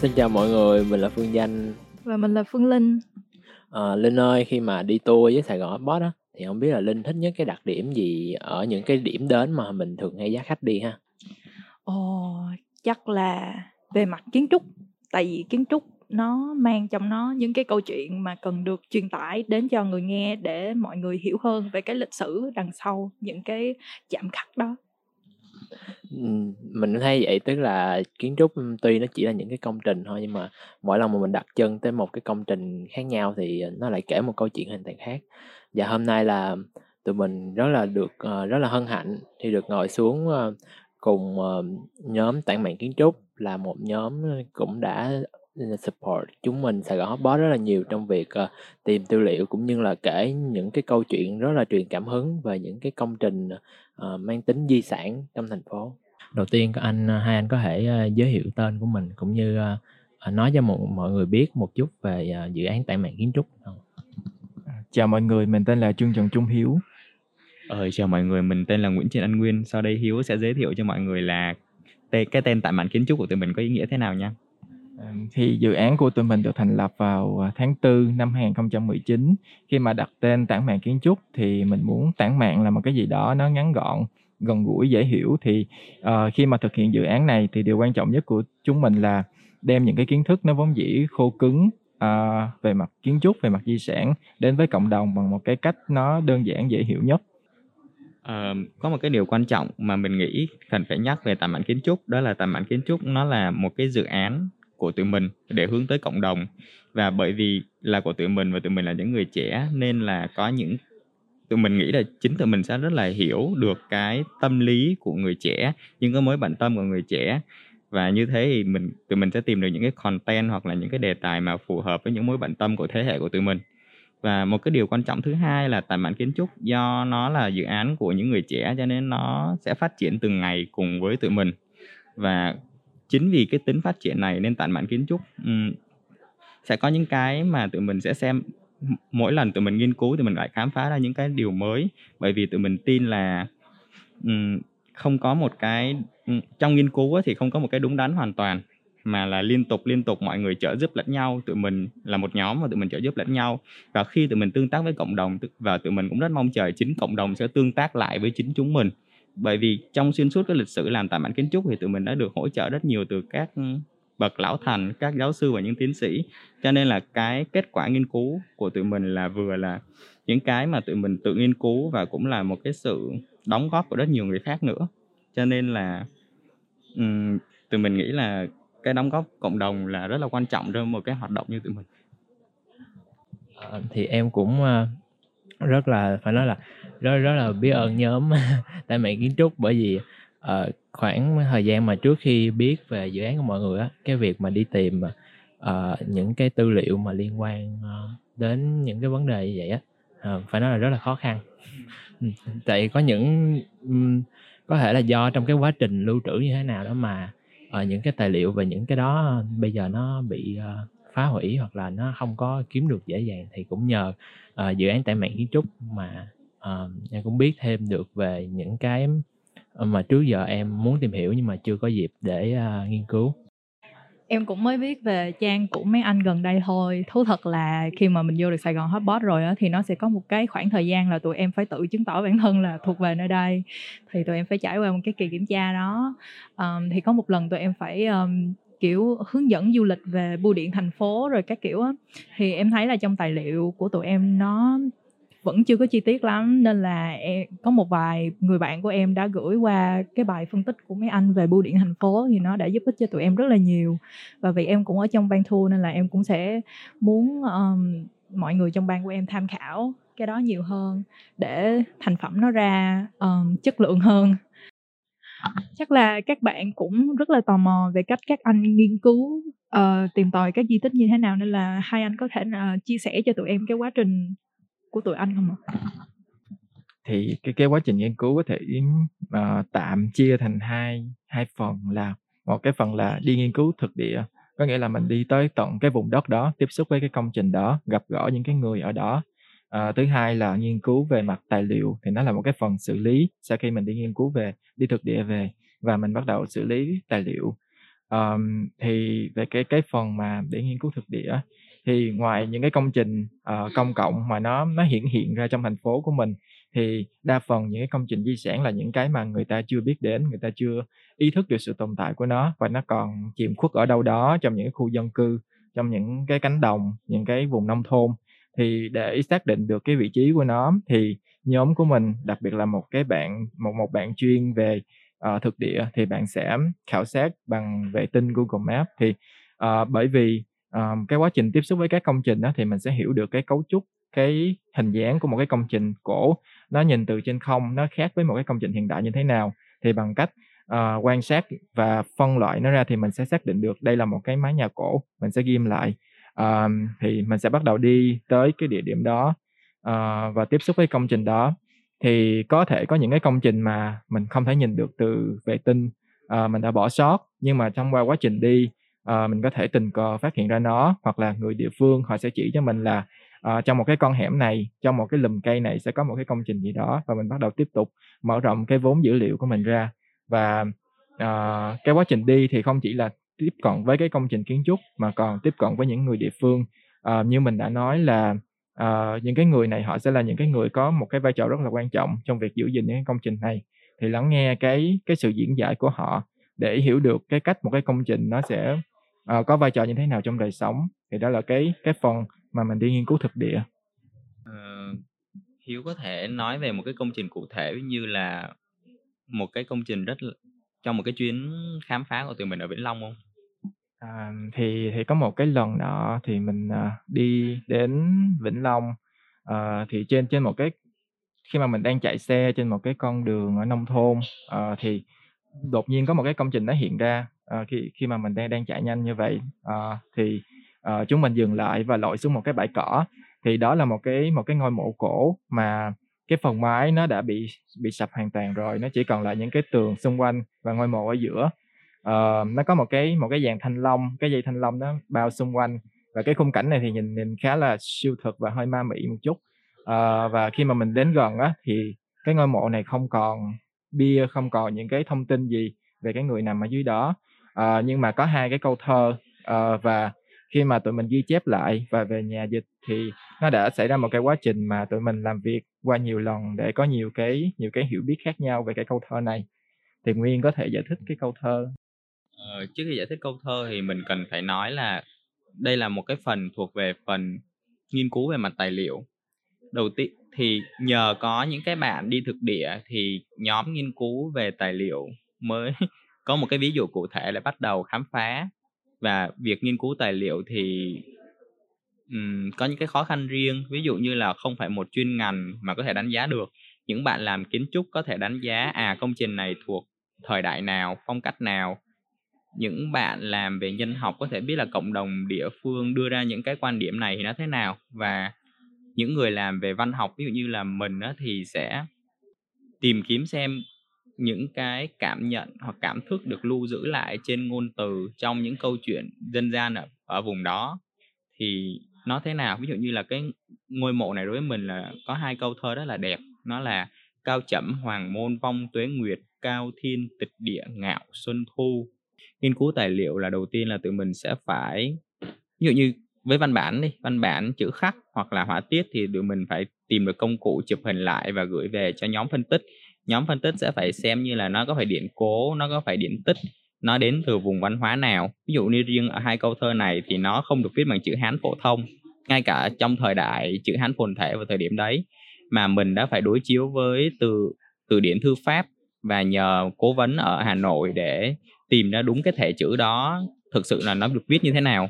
Xin chào mọi người, mình là Phương Danh. Và mình là Phương Linh. Ờ, Linh ơi, khi mà đi tour với Sài Gòn Hotpot á, thì không biết là Linh thích nhất cái đặc điểm gì ở những cái điểm đến mà mình thường hay dắt khách đi ha? Ồ, chắc là về mặt kiến trúc. Tại vì kiến trúc nó mang trong nó những cái câu chuyện mà cần được truyền tải đến cho người nghe để mọi người hiểu hơn về cái lịch sử đằng sau những cái chạm khắc đó. Ừm, mình thấy vậy, tức là kiến trúc, tuy nó chỉ là những cái công trình thôi, nhưng mà mỗi lần mà mình đặt chân tới một cái công trình khác nhau thì, ờ, nó lại kể một câu chuyện hoàn toàn khác. Và hôm nay là tụi mình rất là được ờ, rất là hân hạnh khi được ngồi xuống, ơ, cùng, ờ, nhóm Tản mạn Kiến trúc là một nhóm, cũng đã, support chúng mình Sài Gòn Hotpot rất là nhiều trong việc, ờ, tìm tư liệu cũng như là kể những cái câu chuyện rất là truyền cảm hứng về những cái công trình, ờ, mang tính di sản trong thành phố. Đầu tiên anh hai anh có thể, ơ, giới thiệu tên của mình cũng như, ờ, nói cho mọi mọi người biết một chút về, ờ, dự án Tản mạn Kiến trúc? À, chào mọi người, mình tên là Trương Trần Trung Hiếu. Ờ, chào mọi người, mình tên là Nguyễn Trần Anh Nguyên. Sau đây Hiếu sẽ giới thiệu cho mọi người là cái tên Tản mạn Kiến trúc của tụi mình có ý nghĩa thế nào nha. Thì dự án của tụi mình được thành lập vào, à, tháng 4 năm 2019. Khi mà đặt tên Tản mạng Kiến trúc thì mình muốn tản mạng là một cái gì đó nó ngắn gọn, gần gũi, dễ hiểu. Thì, uh, khi mà thực hiện dự án này thì điều quan trọng nhất của chúng mình là đem những cái kiến thức nó vốn dĩ khô cứng, uh, về mặt kiến trúc, về mặt di sản đến với cộng đồng bằng một cái cách nó đơn giản, dễ hiểu nhất. Uh, có một cái điều quan trọng mà mình nghĩ cần phải nhắc về Tản mạn Kiến trúc, đó là Tản mạn Kiến trúc nó là một cái dự án của tụi mình để hướng tới cộng đồng. Và bởi vì là của tụi mình và tụi mình là những người trẻ nên là có những tụi mình nghĩ là chính tụi mình sẽ rất là hiểu được cái tâm lý của người trẻ, những cái mối bận tâm của người trẻ. Và như thế thì mình tụi mình sẽ tìm được những cái content hoặc là những cái đề tài mà phù hợp với những mối bận tâm của thế hệ của tụi mình. Và một cái điều quan trọng thứ hai là tài bản Kiến trúc do nó là dự án của những người trẻ cho nên nó sẽ phát triển từng ngày cùng với tụi mình. Và chính vì cái tính phát triển này nên Tản mạn Kiến trúc, um, sẽ có những cái mà tụi mình sẽ xem mỗi lần tụi mình nghiên cứu thì mình lại khám phá ra những cái điều mới. Bởi vì tụi mình tin là, um, không có một cái um, trong nghiên cứu thì không có một cái đúng đắn hoàn toàn, mà là liên tục, liên tục mọi người trợ giúp lẫn nhau. Tụi mình là một nhóm và tụi mình trợ giúp lẫn nhau. Và khi tụi mình tương tác với cộng đồng và tụi mình cũng rất mong chờ chính cộng đồng sẽ tương tác lại với chính chúng mình. Bởi vì trong xuyên suốt cái lịch sử làm tại bản Kiến trúc thì tụi mình đã được hỗ trợ rất nhiều từ các ừ, bậc lão thành, các giáo sư và những tiến sĩ. Cho nên là cái kết quả nghiên cứu của tụi mình là vừa là những cái mà tụi mình tự nghiên cứu và cũng là một cái sự đóng góp của rất nhiều người khác nữa. Cho nên là, um, tụi mình nghĩ là cái đóng góp cộng đồng là rất là quan trọng trong một cái hoạt động như tụi mình. à, thì em cũng, ờ, rất là phải nói là rất rất là biết ơn nhóm tại mạng Kiến trúc bởi vì, uh, khoảng thời gian mà trước khi biết về dự án của mọi người á, cái việc mà đi tìm, uh, những cái tư liệu mà liên quan, uh, đến những cái vấn đề như vậy á, uh, phải nói là rất là khó khăn. Ừ, tại có những um, có thể là do trong cái quá trình lưu trữ như thế nào đó mà, uh, những cái tài liệu về những cái đó bây giờ nó bị, uh, phá hủy hoặc là nó không có kiếm được dễ dàng thì cũng nhờ, uh, dự án tại mạng Kiến trúc mà, ờ, em cũng biết thêm được về những cái, ờ, mà trước giờ em muốn tìm hiểu nhưng mà chưa có dịp để, uh, nghiên cứu. Em cũng mới biết về trang của mấy anh gần đây thôi. Thú thật là khi mà mình vô được Sài Gòn hotbot rồi á, thì nó sẽ có một cái khoảng thời gian là tụi em phải tự chứng tỏ bản thân là thuộc về nơi đây. Thì tụi em phải trải qua một cái kỳ kiểm tra đó. um, thì có một lần tụi em phải, um, kiểu, hướng dẫn du lịch về bưu điện thành phố rồi các kiểu á. Thì em thấy là trong tài liệu của tụi em nó vẫn chưa có chi tiết lắm nên là em có một vài người bạn của em đã gửi qua cái bài phân tích của mấy anh về bưu điện thành phố thì nó đã giúp ích cho tụi em rất là nhiều. Và vì em cũng ở trong ban thu nên là em cũng sẽ muốn, um, mọi người trong ban của em tham khảo cái đó nhiều hơn để thành phẩm nó ra, um, chất lượng hơn. Chắc là các bạn cũng rất là tò mò về cách các anh nghiên cứu, uh, tìm tòi các di tích như thế nào nên là hai anh có thể, uh, chia sẻ cho tụi em cái quá trình của tụi anh không ạ? Thì cái cái quá trình nghiên cứu có thể, uh, tạm chia thành hai hai phần là một cái phần là đi nghiên cứu thực địa, có nghĩa là mình đi tới tận cái vùng đất đó, tiếp xúc với cái công trình đó, gặp gỡ những cái người ở đó. Ờ, thứ hai là nghiên cứu về mặt tài liệu, thì nó là một cái phần xử lý sau khi mình đi nghiên cứu về đi thực địa về và mình bắt đầu xử lý tài liệu. Ờm, thì về cái cái phần mà để nghiên cứu thực địa thì ngoài những cái công trình, uh, công cộng mà nó nó hiện hiện ra trong thành phố của mình, thì đa phần những cái công trình di sản là những cái mà người ta chưa biết đến, người ta chưa ý thức được sự tồn tại của nó và nó còn chìm khuất ở đâu đó trong những cái khu dân cư, trong những cái cánh đồng, những cái vùng nông thôn. Thì để xác định được cái vị trí của nó thì nhóm của mình, đặc biệt là một cái bạn một một bạn chuyên về, uh, thực địa thì bạn sẽ khảo sát bằng vệ tinh Google Maps. Thì, uh, bởi vì, ờ, cái quá trình tiếp xúc với các công trình đó thì mình sẽ hiểu được cái cấu trúc, cái hình dáng của một cái công trình cổ, nó nhìn từ trên không nó khác với một cái công trình hiện đại như thế nào. Thì bằng cách, uh, quan sát và phân loại nó ra thì mình sẽ xác định được đây là một cái mái nhà cổ, mình sẽ ghim lại. uh, thì mình sẽ bắt đầu đi tới cái địa điểm đó, uh, và tiếp xúc với công trình đó. Thì có thể có những cái công trình mà mình không thể nhìn được từ vệ tinh, uh, mình đã bỏ sót, nhưng mà trong qua quá trình đi, à, mình có thể tình cờ phát hiện ra nó, hoặc là người địa phương họ sẽ chỉ cho mình là, à, trong một cái con hẻm này, trong một cái lùm cây này sẽ có một cái công trình gì đó và mình bắt đầu tiếp tục mở rộng cái vốn dữ liệu của mình ra. Và, à, cái quá trình đi thì không chỉ là tiếp cận với cái công trình kiến trúc mà còn tiếp cận với những người địa phương. à, như mình đã nói là, à, những cái người này họ sẽ là những cái người có một cái vai trò rất là quan trọng trong việc giữ gìn những cái công trình này. Thì lắng nghe cái cái sự diễn giải của họ để hiểu được cái cách một cái công trình nó sẽ, ờ, có vai trò như thế nào trong đời sống, thì đó là cái cái phần mà mình đi nghiên cứu thực địa. Ờ, Hiếu có thể nói về một cái công trình cụ thể như là một cái công trình rất trong một cái chuyến khám phá của tụi mình ở Vĩnh Long hông? À, thì thì có một cái lần nọ thì mình, à, đi đến Vĩnh Long, ờ, thì trên trên một cái khi mà mình đang chạy xe trên một cái con đường ở nông thôn, ờ, thì đột nhiên có một cái công trình nó hiện ra, Ờ, khi khi mà mình đang đang chạy nhanh như vậy, uh, thì, uh, chúng mình dừng lại và lội xuống một cái bãi cỏ. Thì đó là một cái một cái ngôi mộ cổ mà cái phần mái nó đã bị bị sập hoàn toàn rồi, nó chỉ còn lại những cái tường xung quanh và ngôi mộ ở giữa. uh, nó có một cái một cái dàn thanh long, cái dây thanh long nó bao xung quanh và cái khung cảnh này thì nhìn nhìn khá là siêu thực và hơi ma mị một chút. uh, và khi mà mình đến gần á, thì cái ngôi mộ này không còn bia, không còn những cái thông tin gì về cái người nằm ở dưới đó à, nhưng mà có hai cái câu thơ, à, và khi mà tụi mình ghi chép lại và về nhà dịch thì nó đã xảy ra một cái quá trình mà tụi mình làm việc qua nhiều lần để có nhiều cái nhiều cái hiểu biết khác nhau về cái câu thơ này. Thì Nguyên có thể giải thích cái câu thơ. Ờ, trước khi giải thích câu thơ thì mình cần phải nói là đây là một cái phần thuộc về phần nghiên cứu về mặt tài liệu. Đầu tiên thì nhờ có những cái bạn đi thực địa thì nhóm nghiên cứu về tài liệu mới có một cái ví dụ cụ thể để bắt đầu khám phá. Và việc nghiên cứu tài liệu thì, um, có những cái khó khăn riêng, ví dụ như là không phải một chuyên ngành mà có thể đánh giá được. Những bạn làm kiến trúc có thể đánh giá, à, công trình này thuộc thời đại nào, phong cách nào. Những bạn làm về nhân học có thể biết là cộng đồng địa phương đưa ra những cái quan điểm này thì nó thế nào. Và những người làm về văn học, ví dụ như là mình á, thì sẽ tìm kiếm xem những cái cảm nhận hoặc cảm thức được lưu giữ lại trên ngôn từ trong những câu chuyện dân gian ở ở vùng đó thì nó thế nào. Ví dụ như là cái ngôi mộ này đối với mình là có hai câu thơ rất là đẹp, nó là "Cao chẩm hoàng môn vong tuế nguyệt, cao thiên tịch địa ngạo xuân thu." Nghiên cứu tài liệu là đầu tiên là tụi mình sẽ phải ví dụ như với văn bản đi, văn bản chữ khắc hoặc là họa tiết thì tụi mình phải tìm được công cụ chụp hình lại và gửi về cho nhóm phân tích. Nhóm phân tích sẽ phải xem như là nó có phải điển cố, nó có phải điển tích, nó đến từ vùng văn hóa nào. Ví dụ như riêng ở hai câu thơ này thì nó không được viết bằng chữ Hán phổ thông, ngay cả trong thời đại chữ Hán phồn thể vào thời điểm đấy, mà mình đã phải đối chiếu với từ từ điển thư pháp và nhờ cố vấn ở Hà Nội để tìm ra đúng cái thể chữ đó thực sự là nó được viết như thế nào.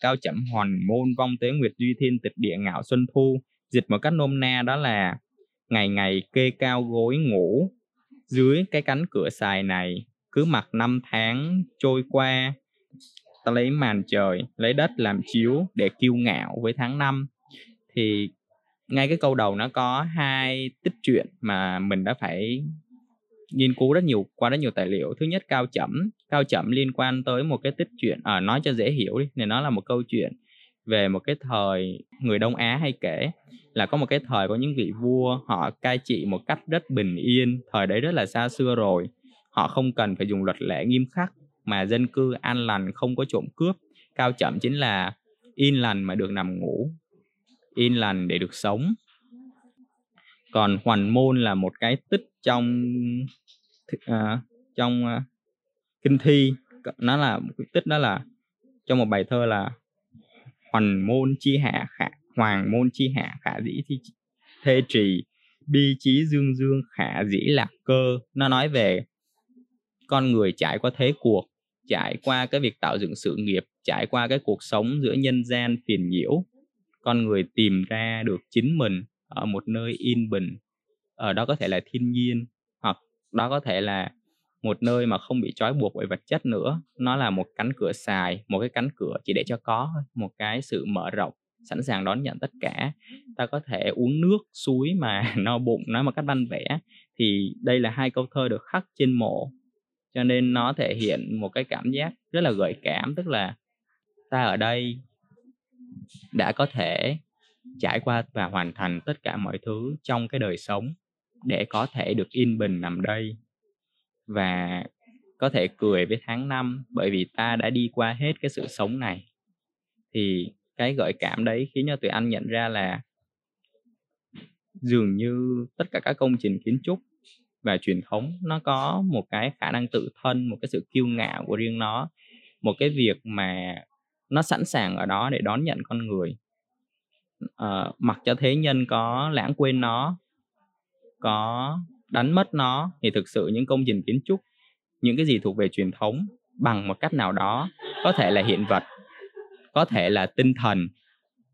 Cao chậm hoàn môn vong tế nguyệt, duy thiên tịch địa ngạo xuân thu. Dịch một cách nôm na đó là ngày ngày kê cao gối ngủ dưới cái cánh cửa xài này, cứ mặc năm tháng trôi qua, ta lấy màn trời, lấy đất làm chiếu để kiêu ngạo với tháng năm. Thì ngay cái câu đầu nó có hai tích truyện mà mình đã phải nghiên cứu rất nhiều qua rất nhiều tài liệu. Thứ nhất Cao chậm Cao chậm liên quan tới một cái tích truyện à, nói cho dễ hiểu đi, thì nó là một câu chuyện về một cái thời người Đông Á hay kể là có một cái thời có những vị vua họ cai trị một cách rất bình yên, thời đấy rất là xa xưa rồi. Họ không cần phải dùng luật lệ nghiêm khắc mà dân cư an lành không có trộm cướp. Cao chậm chính là yên lành mà được nằm ngủ yên lành để được sống. Còn hoàn môn là một cái tích trong uh, trong uh, kinh thi. Nó là một cái tích đó là trong một bài thơ là hoàn môn chi hạ khả, hoàng môn chi hạ khả dĩ thi thê trì, bi trí dương dương khả dĩ lạc cơ. Nó nói về con người trải qua thế cuộc, trải qua cái việc tạo dựng sự nghiệp, trải qua cái cuộc sống giữa nhân gian phiền nhiễu. Con người tìm ra được chính mình ở một nơi yên bình, ở đó có thể là thiên nhiên, hoặc đó có thể là một nơi mà không bị trói buộc bởi vật chất nữa. Nó là một cánh cửa xài, một cái cánh cửa chỉ để cho có một cái sự mở rộng, sẵn sàng đón nhận tất cả. Ta có thể uống nước, suối mà no bụng, nói một cách văn vẽ, thì đây là hai câu thơ được khắc trên mộ. Cho nên nó thể hiện một cái cảm giác rất là gợi cảm, tức là ta ở đây đã có thể trải qua và hoàn thành tất cả mọi thứ trong cái đời sống để có thể được yên bình nằm đây và có thể cười với tháng năm bởi vì ta đã đi qua hết cái sự sống này. Thì cái gợi cảm đấy khiến cho tụi anh nhận ra là dường như tất cả các công trình kiến trúc và truyền thống nó có một cái khả năng tự thân một cái sự kiêu ngạo của riêng nó một cái việc mà nó sẵn sàng ở đó để đón nhận con người. À, mặc cho thế nhân có lãng quên nó có đánh mất nó thì thực sự những công trình kiến trúc những cái gì thuộc về truyền thống bằng một cách nào đó có thể là hiện vật có thể là tinh thần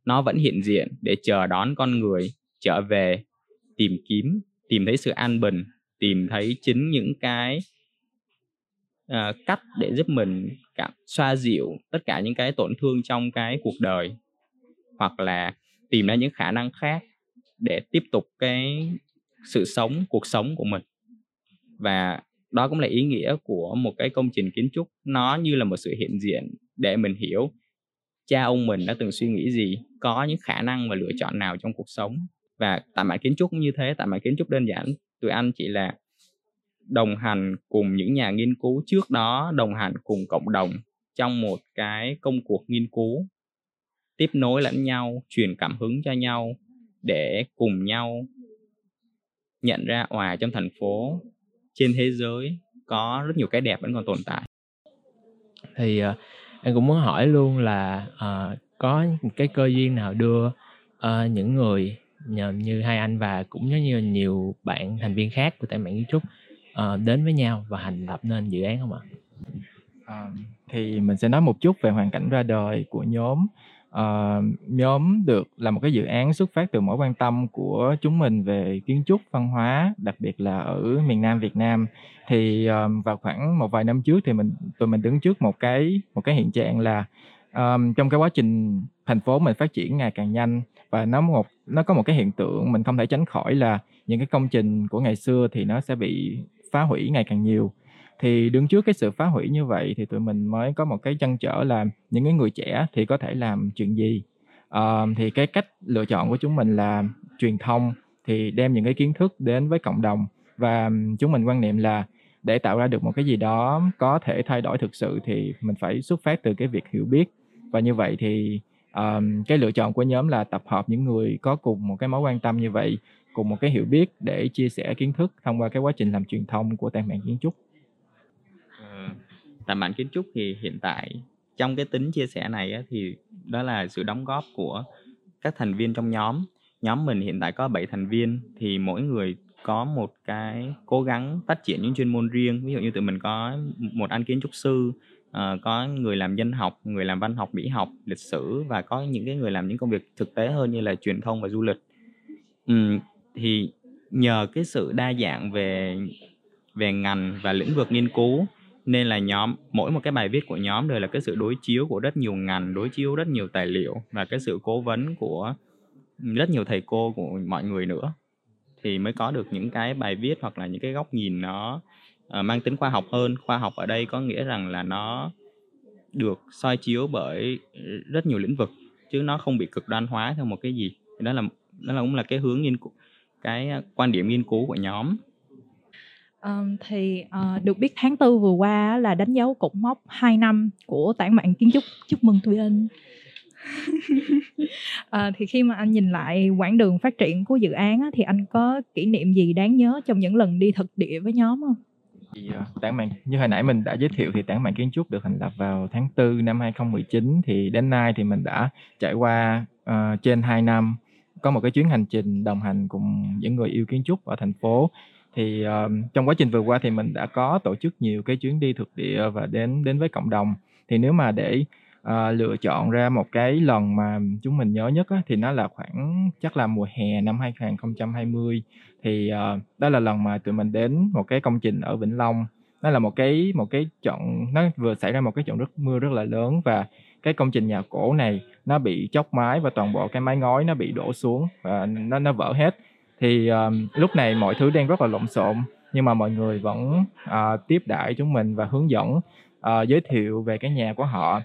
nó vẫn hiện diện để chờ đón con người trở về tìm kiếm tìm thấy sự an bình tìm thấy chính những cái uh, cách để giúp mình cảm xoa dịu tất cả những cái tổn thương trong cái cuộc đời hoặc là tìm ra những khả năng khác để tiếp tục cái sự sống, cuộc sống của mình. Và đó cũng là ý nghĩa của một cái công trình kiến trúc. Nó như là một sự hiện diện để mình hiểu cha ông mình đã từng suy nghĩ gì, có những khả năng và lựa chọn nào trong cuộc sống. Và tại mảng kiến trúc cũng như thế tại mảng kiến trúc đơn giản, tụi anh chỉ là đồng hành cùng những nhà nghiên cứu trước đó, đồng hành cùng cộng đồng trong một cái công cuộc nghiên cứu, tiếp nối lẫn nhau, truyền cảm hứng cho nhau, để cùng nhau nhận ra ngoài trong thành phố trên thế giới có rất nhiều cái đẹp vẫn còn tồn tại thì uh, em cũng muốn hỏi luôn là uh, có cái cơ duyên nào đưa uh, những người nhờ như hai anh và cũng giống như nhiều bạn thành viên khác của tại mạng kiến trúc uh, đến với nhau và thành lập nên dự án không ạ? À, thì mình sẽ nói một chút về hoàn cảnh ra đời của nhóm uh, nhóm được là một cái dự án xuất phát từ mối quan tâm của chúng mình về kiến trúc văn hóa đặc biệt là ở miền Nam Việt Nam. Thì um, vào khoảng một vài năm trước thì mình tụi mình đứng trước một cái một cái hiện trạng là um, trong cái quá trình thành phố mình phát triển ngày càng nhanh và nó một nó có một cái hiện tượng mình không thể tránh khỏi là những cái công trình của ngày xưa thì nó sẽ bị phá hủy ngày càng nhiều thì đứng trước cái sự phá hủy như vậy thì tụi mình mới có một cái chân trở là những cái người trẻ thì có thể làm chuyện gì. Uh, thì cái cách lựa chọn của chúng mình là truyền thông thì đem những cái kiến thức đến với cộng đồng và chúng mình quan niệm là để tạo ra được một cái gì đó có thể thay đổi thực sự thì mình phải xuất phát từ cái việc hiểu biết. Và như vậy thì um, cái lựa chọn của nhóm là tập hợp những người có cùng một cái mối quan tâm như vậy cùng một cái hiểu biết để chia sẻ kiến thức thông qua cái quá trình làm truyền thông của tàn mạng kiến trúc làm mảng kiến trúc thì hiện tại trong cái tính chia sẻ này á, thì đó là sự đóng góp của các thành viên trong nhóm. Nhóm mình hiện tại có 7 thành viên thì mỗi người có một cái cố gắng phát triển những chuyên môn riêng. Ví dụ như tụi mình có một anh kiến trúc sư uh, có người làm dân học người làm văn học mỹ học lịch sử và có những cái người làm những công việc thực tế hơn như là truyền thông và du lịch. Thì nhờ cái sự đa dạng về về ngành và lĩnh vực nghiên cứu nên là nhóm mỗi một cái bài viết của nhóm đều là cái sự đối chiếu của rất nhiều ngành đối chiếu rất nhiều tài liệu và cái sự cố vấn của rất nhiều thầy cô của mọi người nữa. Thì mới có được những cái bài viết hoặc là những cái góc nhìn nó uh, mang tính khoa học hơn. Khoa học ở đây có nghĩa rằng là nó được soi chiếu bởi rất nhiều lĩnh vực chứ nó không bị cực đoan hóa theo một cái gì. Đó là đó là cũng là cái hướng nghiên cứu cái ờ, quan điểm nghiên cứu của nhóm. Um, thì, uh, được biết tháng Tư vừa qua là đánh dấu cột mốc 2 năm của tản mạng kiến trúc. Chúc mừng tôi anh Ờ, thì khi mà anh nhìn lại quãng đường phát triển của dự án á, thì anh có kỷ niệm gì đáng nhớ trong những lần đi thực địa với nhóm không? Thì, ờ, tản mạng như hồi nãy mình đã giới thiệu thì tản mạng kiến trúc được thành lập vào tháng 4 năm 2019 thì đến nay thì mình đã trải qua, uh, trên 2 năm, có một cái chuyến hành trình đồng hành cùng những người yêu kiến trúc ở thành phố. Thì, ờ, trong quá trình vừa qua thì mình đã có tổ chức nhiều cái chuyến đi thực địa và đến đến với cộng đồng. Thì nếu mà để, uh, lựa chọn ra một cái lần mà chúng mình nhớ nhất á, thì nó là khoảng chắc là mùa hè năm 2020. Thì, uh, đó là lần mà tụi mình đến một cái công trình ở Vĩnh Long. Nó là một cái một cái trận nó vừa xảy ra một cái trận rất mưa rất là lớn và cái công trình nhà cổ này nó bị chóc mái và toàn bộ cái mái ngói nó bị đổ xuống và nó nó vỡ hết. Thì, um, lúc này mọi thứ đang rất là lộn xộn, nhưng mà mọi người vẫn, uh, tiếp đãi chúng mình và hướng dẫn, uh, giới thiệu về cái nhà của họ.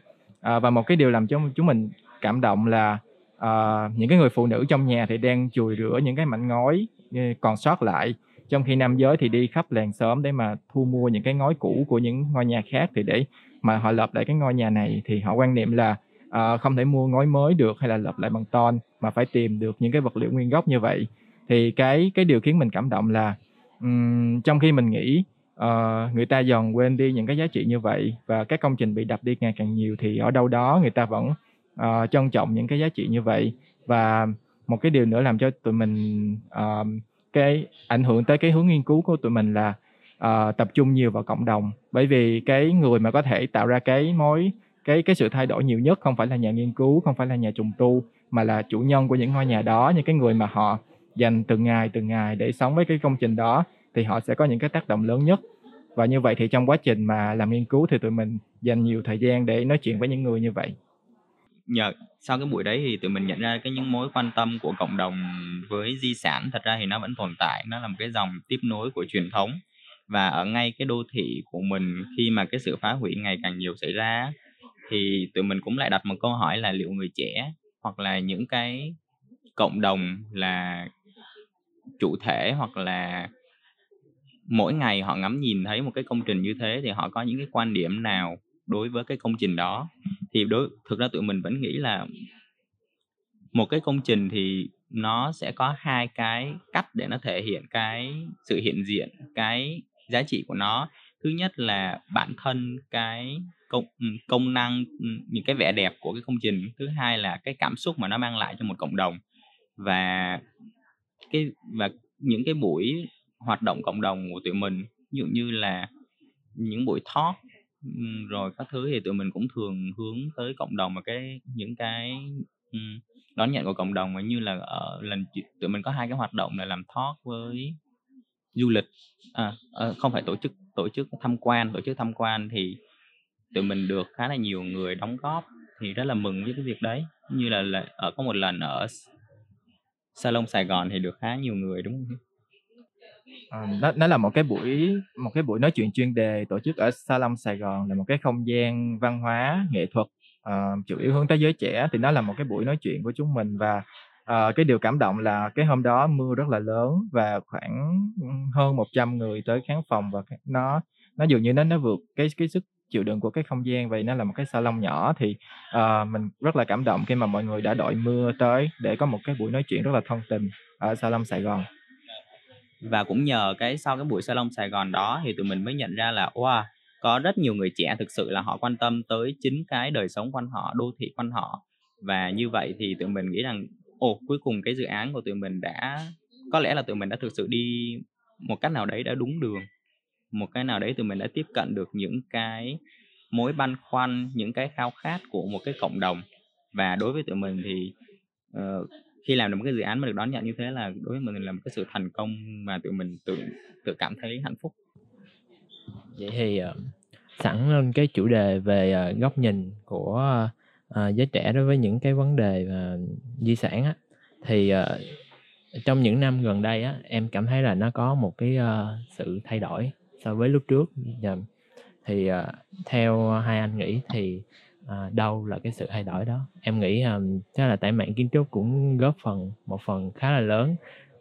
uh, và một cái điều làm cho chúng mình cảm động là, uh, những cái người phụ nữ trong nhà thì đang chùi rửa những cái mảnh ngói, ờ, còn sót lại, trong khi nam giới thì đi khắp làng xóm để mà thu mua những cái ngói cũ của những ngôi nhà khác thì để mà họ lợp lại cái ngôi nhà này. Thì họ quan niệm là, uh, không thể mua ngói mới được hay là lợp lại bằng ton, mà phải tìm được những cái vật liệu nguyên gốc như vậy. Thì cái cái điều khiến mình cảm động là, um, trong khi mình nghĩ, uh, người ta dần quên đi những cái giá trị như vậy và các công trình bị đập đi ngày càng nhiều thì ở đâu đó người ta vẫn, uh, trân trọng những cái giá trị như vậy. Và một cái điều nữa làm cho tụi mình, uh, cái ảnh hưởng tới cái hướng nghiên cứu của tụi mình là, uh, tập trung nhiều vào cộng đồng. Bởi vì cái người mà có thể tạo ra cái mối cái cái sự thay đổi nhiều nhất không phải là nhà nghiên cứu, không phải là nhà trùng tu, mà là chủ nhân của những ngôi nhà đó, những cái người mà họ dành từng ngày, từng ngày để sống với cái công trình đó thì họ sẽ có những cái tác động lớn nhất. Và như vậy thì trong quá trình mà làm nghiên cứu thì tụi mình dành nhiều thời gian để nói chuyện với những người như vậy. Nhờ sau cái buổi đấy thì tụi mình nhận ra cái những mối quan tâm của cộng đồng với di sản thật ra thì nó vẫn tồn tại, nó là một cái dòng tiếp nối của truyền thống. Và ở ngay cái đô thị của mình khi mà cái sự phá hủy ngày càng nhiều xảy ra thì tụi mình cũng lại đặt một câu hỏi là liệu người trẻ hoặc là những cái cộng đồng là chủ thể hoặc là mỗi ngày họ ngắm nhìn thấy một cái công trình như thế thì họ có những cái quan điểm nào đối với cái công trình đó. Thì đối thực ra tụi mình vẫn nghĩ là một cái công trình thì nó sẽ có hai cái cách để nó thể hiện cái sự hiện diện, cái giá trị của nó. Thứ nhất là bản thân cái công ừ, công năng, ừ, những cái vẻ đẹp của cái công trình. Thứ hai là cái cảm xúc mà nó mang lại cho một cộng đồng. Và cái và những cái buổi hoạt động cộng đồng của tụi mình, ví dụ như là những buổi talk, rồi các thứ thì tụi mình cũng thường hướng tới cộng đồng và cái những cái, đón nhận của cộng đồng. Và như là ở lần tụi mình có hai cái hoạt động là làm talk với du lịch, à, ờ, không phải tổ chức tổ chức tham quan, tổ chức tham quan thì tụi mình được khá là nhiều người đóng góp, thì rất là mừng với cái việc đấy. Như là là ở có một lần ở Salon Sài Gòn thì được khá nhiều người, đúng không? À, nó nó là một cái buổi một cái buổi nói chuyện chuyên đề tổ chức ở Salon Sài Gòn, là một cái không gian văn hóa, nghệ thuật, uh, chủ yếu hướng tới giới trẻ. Thì nó là một cái buổi nói chuyện của chúng mình và, uh, cái điều cảm động là cái hôm đó mưa rất là lớn và khoảng, hơn 100 người tới khán phòng và nó nó dường như nó nó vượt cái cái sức chịu đựng của cái không gian. Vì nó là một cái salon nhỏ thì, uh, mình rất là cảm động khi mà mọi người đã đội mưa tới để có một cái buổi nói chuyện rất là thân tình ở Salon Sài Gòn. Và cũng nhờ cái sau cái buổi Salon Sài Gòn đó thì tụi mình mới nhận ra là, wow, có rất nhiều người trẻ thực sự là họ quan tâm tới chính cái đời sống quanh họ, đô thị quanh họ. Và như vậy thì tụi mình nghĩ rằng, ồ, cuối cùng cái dự án của tụi mình đã có lẽ là tụi mình đã thực sự đi một cách nào đấy đã đúng đường. Một cái nào đấy tụi mình đã tiếp cận được những cái mối băn khoăn, những cái khao khát của một cái cộng đồng. Và đối với tụi mình thì, uh, khi làm được một cái dự án mà được đón nhận như thế là đối với mình là một cái sự thành công mà tụi mình tự tự cảm thấy hạnh phúc. Vậy thì, uh, sẵn lên cái chủ đề về, uh, góc nhìn của, uh, giới trẻ đối với những cái vấn đề uh, di sản á, thì, uh, trong những năm gần đây á, em cảm thấy là nó có một cái, uh, sự thay đổi so với lúc trước. yeah. thì, uh, theo hai anh nghĩ thì, uh, đâu là cái sự thay đổi đó? Em nghĩ, um, chắc là tại mạng kiến trúc cũng góp phần một phần khá là lớn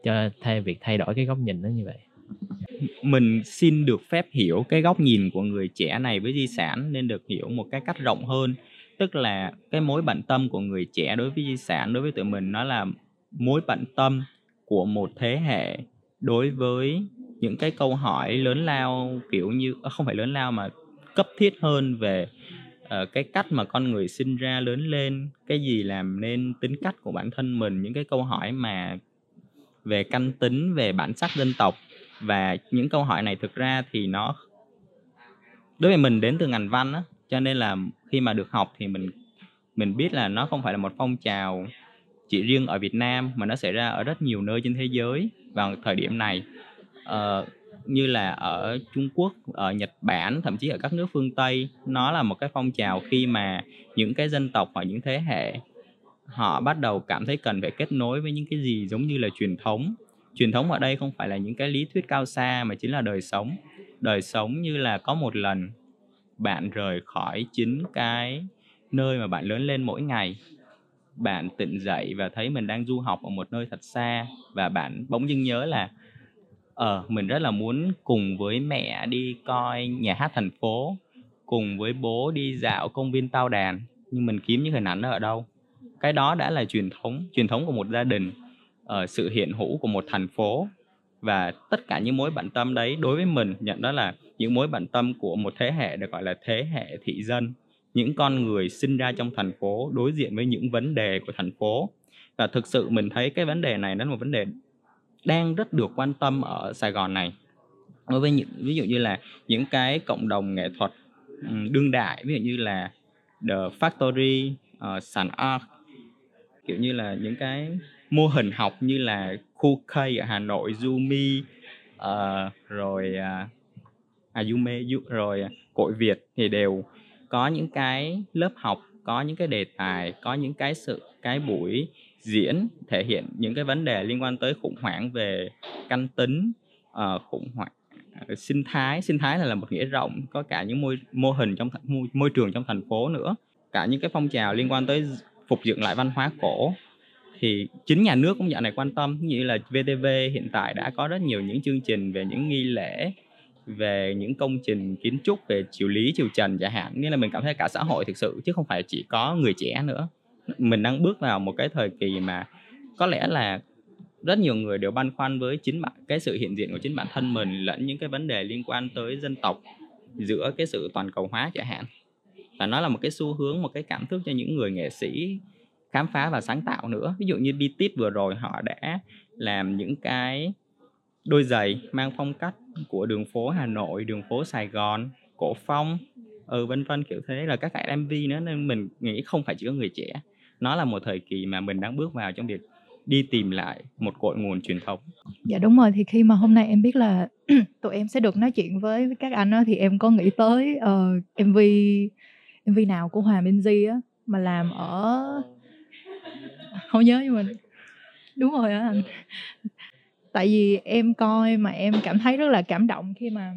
cho thay việc thay đổi cái góc nhìn nó như vậy. mình xin được phép hiểu cái góc nhìn của người trẻ này với di sản nên được hiểu một cái cách rộng hơn tức là cái mối bận tâm của người trẻ đối với di sản đối với tụi mình nó là mối bận tâm của một thế hệ đối với những cái câu hỏi lớn lao kiểu như à, không phải lớn lao mà cấp thiết hơn về uh, cái cách mà con người sinh ra lớn lên cái gì làm nên tính cách của bản thân mình những cái câu hỏi mà về căn tính về bản sắc dân tộc. Và những câu hỏi này thực ra thì nó đối với mình đến từ ngành văn á cho nên là khi mà được học thì mình mình biết là nó không phải là một phong trào chỉ riêng ở Việt Nam mà nó xảy ra ở rất nhiều nơi trên thế giới vào thời điểm này. Uh, như là ở Trung Quốc, ở Nhật Bản, thậm chí ở các nước phương Tây nó là một cái phong trào khi mà những cái dân tộc hoặc những thế hệ họ bắt đầu cảm thấy cần phải kết nối với những cái gì giống như là truyền thống. Truyền thống ở đây không phải là những cái lý thuyết cao xa mà chính là đời sống. Đời sống như là có một lần bạn rời khỏi chính cái nơi mà bạn lớn lên mỗi ngày bạn tỉnh dậy và thấy mình đang du học ở một nơi thật xa và bạn bỗng dưng nhớ là ờ mình rất là muốn cùng với mẹ đi coi nhà hát thành phố cùng với bố đi dạo công viên tao đàn nhưng mình kiếm những hình ảnh đó ở đâu? Cái đó đã là truyền thống truyền thống của một gia đình uh, sự hiện hữu của một thành phố. Và tất cả những mối bận tâm đấy đối với mình nhận đó là những mối bận tâm của một thế hệ được gọi là thế hệ thị dân những con người sinh ra trong thành phố đối diện với những vấn đề của thành phố. Và thực sự mình thấy cái vấn đề này nó là một vấn đề đang rất được quan tâm ở Sài Gòn này. Đối với những ví dụ như là những cái cộng đồng nghệ thuật đương đại ví dụ như là The Factory, uh, Sàn Art kiểu như là những cái mô hình học như là khu K ở Hà Nội, Zumi uh, rồi à, à, uh, Ayume rồi Cội Việt thì đều có những cái lớp học, có những cái đề tài, có những cái sự cái buổi diễn thể hiện những cái vấn đề liên quan tới khủng hoảng về căn tính, uh, khủng hoảng ờ, sinh thái. Sinh thái là, là một nghĩa rộng có cả những môi mô hình trong môi, môi trường trong thành phố nữa. Cả những cái phong trào liên quan tới phục dựng lại văn hóa cổ. Thì chính nhà nước cũng dạo này quan tâm như là VTV hiện tại đã có rất nhiều những chương trình về những nghi lễ về những công trình kiến trúc, về triều lý, triều trần chẳng hạn. Nên là mình cảm thấy cả xã hội thực sự, chứ không phải chỉ có người trẻ nữa. Mình đang bước vào một cái thời kỳ mà có lẽ là rất nhiều người đều băn khoăn với chính bản, cái sự hiện diện của chính bản thân mình lẫn những cái vấn đề liên quan tới dân tộc giữa cái sự toàn cầu hóa chẳng hạn. Và nó là một cái xu hướng, một cái cảm thức cho những người nghệ sĩ khám phá và sáng tạo nữa. Ví dụ như đi vừa rồi họ đã làm những cái đôi giày mang phong cách của đường phố Hà Nội, đường phố Sài Gòn, cổ phong, ừ vân vân kiểu thế là các cái MV nữa nên mình nghĩ không phải chỉ có người trẻ. Nó là một thời kỳ mà mình đang bước vào trong việc đi tìm lại một cội nguồn truyền thống. Dạ đúng rồi thì khi mà hôm nay em biết là tụi em sẽ được nói chuyện với các anh đó, thì em có nghĩ tới ờ, uh, MV MV nào của Hòa Minh Di á mà làm ở không nhớ nhưng mà đúng rồi á anh tại vì em coi mà em cảm thấy rất là cảm động khi mà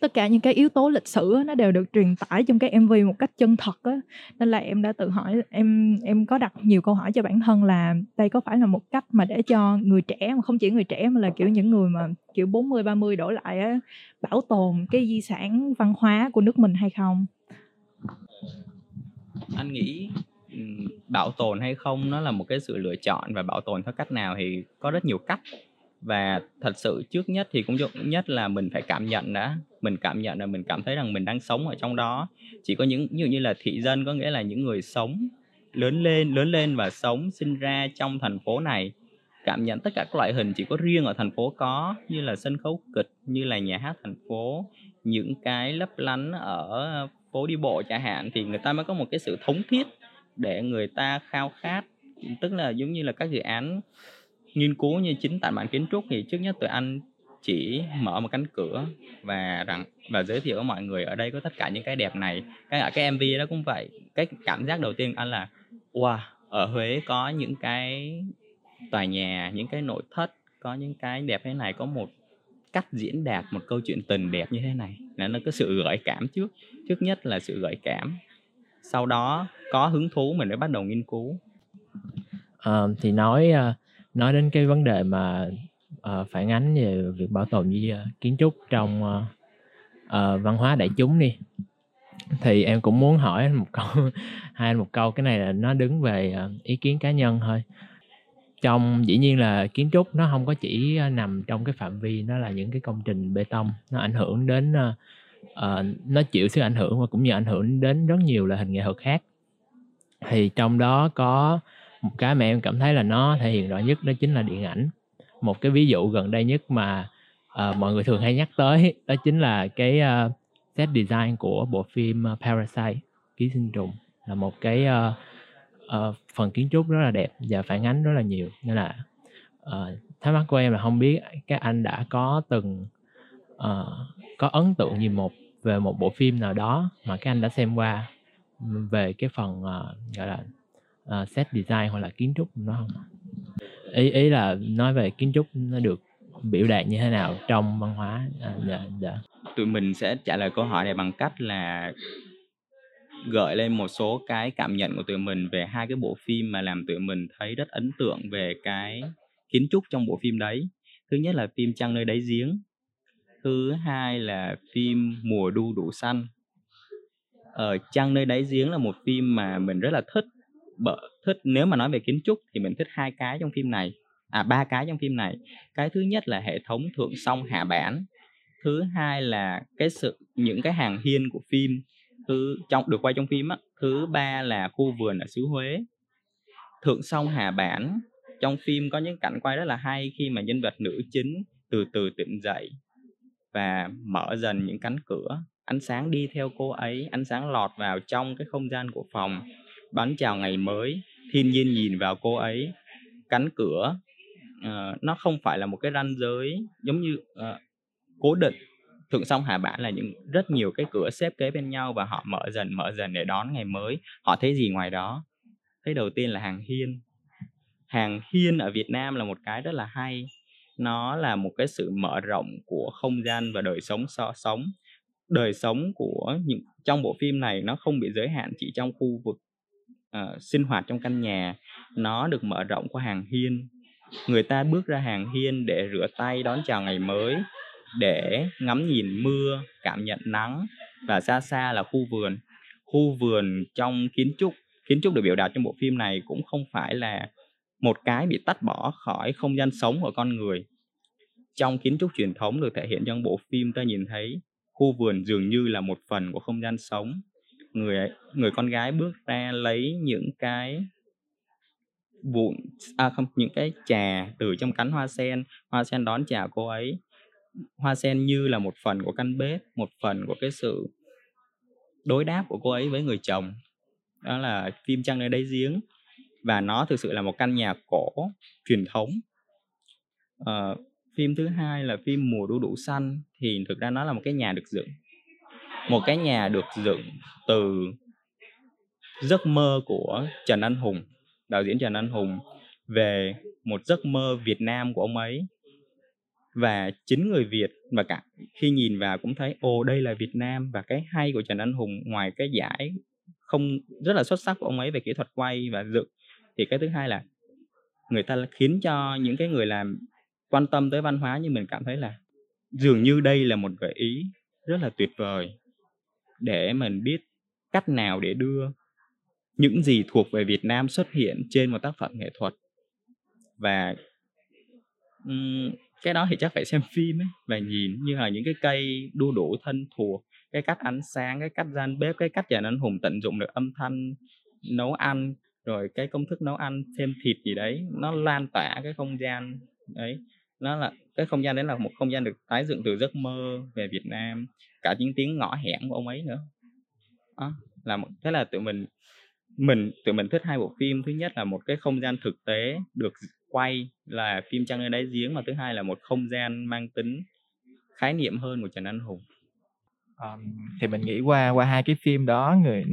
tất cả những cái yếu tố lịch sử nó đều được truyền tải trong cái MV một cách chân thật á. Nên là em đã tự hỏi, em em có đặt nhiều câu hỏi cho bản thân là đây có phải là một cách mà để cho người trẻ mà không chỉ người trẻ mà là kiểu những người mà kiểu 40 30 đổ lại á, bảo tồn cái di sản văn hóa của nước mình hay không? Anh nghĩ ừ, bảo tồn hay không nó là một cái sự lựa chọn và bảo tồn theo cách nào thì có rất nhiều cách và thật sự trước nhất thì cũng nhất là mình phải cảm nhận đã. Mình cảm nhận là mình cảm thấy rằng mình đang sống ở trong đó. Chỉ có những như như là thị dân có nghĩa là những người sống, lớn lên lớn lên và sống, sinh ra trong thành phố này, cảm nhận tất cả các loại hình chỉ có riêng ở thành phố có, như là sân khấu kịch, như là nhà hát thành phố, những cái lấp lánh ở phố đi bộ chẳng hạn, thì người ta mới có một cái sự thống thiết để người ta khao khát. Tức là giống như là các dự án nghiên cứu như chính tại bản kiến trúc thì trước nhất tụi anh chỉ mở một cánh cửa và rằng và giới thiệu với mọi người ở đây có tất cả những cái đẹp này. Cái cái mv đó cũng vậy. Cái cảm giác đầu tiên anh là wow ở huế có những cái tòa nhà những cái nội thất có những cái đẹp thế này có một cách diễn đạt một câu chuyện tình đẹp như thế này. Là nó có sự gợi cảm trước. Trước nhất là sự gợi cảm. Sau đó có hứng thú mình mới bắt đầu nghiên cứu. À, thì nói uh, nói đến cái vấn đề mà uh, phản ánh về việc bảo tồn di ờ, kiến trúc trong, uh, uh, văn hóa đại chúng đi. Thì em cũng muốn hỏi một câu hai anh một câu, cái này là nó đứng về, ý kiến cá nhân thôi. Trong dĩ nhiên là kiến trúc nó không có chỉ, nằm trong cái phạm vi nó là những cái công trình bê tông, nó ảnh hưởng đến, uh, nó chịu sức ảnh hưởng và cũng như ảnh hưởng đến rất nhiều loại hình nghệ thuật khác. Thì trong đó có một cái mà em cảm thấy là nó thể hiện rõ nhất đó chính là điện ảnh. Một cái ví dụ gần đây nhất mà, uh, mọi người thường hay nhắc tới đó chính là cái, uh, set design của bộ phim, ờ, Parasite, Ký sinh trùng, là một cái, uh, uh, phần kiến trúc rất là đẹp và phản ánh rất là nhiều. Nên là, uh, thắc mắc của em là không biết các anh đã có từng, uh, có ấn tượng gì một về một bộ phim nào đó mà các anh đã xem qua, ừ, về cái phần, uh, gọi là, uh, set design hoặc là kiến trúc nó không Ý ý là nói về kiến trúc nó được biểu đạt như thế nào trong văn hóa? À, dạ, dạ. Tụi mình sẽ trả lời câu hỏi này bằng cách là gợi lên một số cái cảm nhận của tụi mình về hai cái bộ phim mà làm tụi mình thấy rất ấn tượng về cái kiến trúc trong bộ phim đấy. Thứ nhất là phim Trăng nơi đáy giếng, thứ hai là phim Mùa đu đủ xanh. ở Trăng nơi đáy giếng là một phim mà mình rất là thích, bợ thích nếu mà nói về kiến trúc thì mình thích hai cái trong phim này, à, ba cái trong phim này. Cái thứ nhất là hệ thống thượng song hạ bản, thứ hai là cái sự những cái hàng hiên của phim, thứ trong được quay trong phim á, thứ ba là khu vườn ở xứ Huế. Thượng song hạ bản, trong phim có những cảnh quay rất là hay khi mà nhân vật nữ chính từ từ tỉnh dậy và mở dần những cánh cửa, ánh sáng đi theo cô ấy, ánh sáng lọt vào trong cái không gian của phòng, đón chào ngày mới, thiên nhiên nhìn vào cô ấy, cánh cửa, uh, nó không phải là một cái ranh giới giống như, uh, cố định. Thượng sông hạ bản là những rất nhiều cái cửa xếp kế bên nhau và họ mở dần, mở dần để đón ngày mới. Họ thấy gì ngoài đó? Thấy đầu tiên là hàng hiên. Hàng hiên ở Việt Nam là một cái rất là hay, nó là một cái sự mở rộng của không gian và đời sống so sống. Đời sống của những trong bộ phim này nó không bị giới hạn chỉ trong khu vực, uh, sinh hoạt trong căn nhà, nó được mở rộng qua hàng hiên. Người ta bước ra hàng hiên để rửa tay đón chào ngày mới, để ngắm nhìn mưa, cảm nhận nắng và xa xa là khu vườn. Khu vườn trong kiến trúc kiến trúc được biểu đạt trong bộ phim này cũng không phải là một cái bị tách bỏ khỏi không gian sống của con người. Trong kiến trúc truyền thống được thể hiện trong bộ phim ta nhìn thấy khu vườn dường như là một phần của không gian sống. Người người con gái bước ra lấy những cái vụn à, không, những cái trà từ trong cánh hoa sen, hoa sen đón chào cô ấy. Hoa sen như là một phần của căn bếp, một phần của cái sự đối đáp của cô ấy với người chồng. Đó là phim Trăng nơi đáy giếng và nó thực sự là một căn nhà cổ truyền thống. à, phim thứ hai là phim Mùa đu đủ xanh thì thực ra nó là một cái nhà được dựng. Một cái nhà được dựng từ giấc mơ của Trần Anh Hùng, đạo diễn Trần Anh Hùng về một giấc mơ Việt Nam của ông ấy. Và chính người Việt và cả khi nhìn vào cũng thấy ồ đây là Việt Nam và cái hay của Trần Anh Hùng ngoài cái giải không rất là xuất sắc của ông ấy về kỹ thuật quay và dựng thì cái thứ hai là người ta khiến cho những cái người làm quan tâm tới văn hóa như mình cảm thấy là dường như đây là một gợi ý rất là tuyệt vời để mình biết cách nào để đưa những gì thuộc về Việt Nam xuất hiện trên một tác phẩm nghệ thuật. Và um, cái đó thì chắc phải xem phim ấy và nhìn như là những cái cây đu đủ thân thuộc cái cách ánh sáng cái cách gian bếp cái cách nhà Anh Hùng tận dụng được âm thanh nấu ăn rồi cái công thức nấu ăn thêm thịt gì đấy nó lan tỏa cái không gian đấy. Nó là cái không gian đấy là một không gian được tái dựng từ giấc mơ về Việt Nam cả những tiếng ngõ hẻm của ông ấy nữa. Đó, là một thế là tụi mình mình tụi mình thích hai bộ phim. Thứ nhất là một cái không gian thực tế được quay là phim trăng nơi đáy giếng mà thứ hai là một không gian mang tính khái niệm hơn của Trần Anh Hùng um, thì mình nghĩ qua qua hai cái phim đó người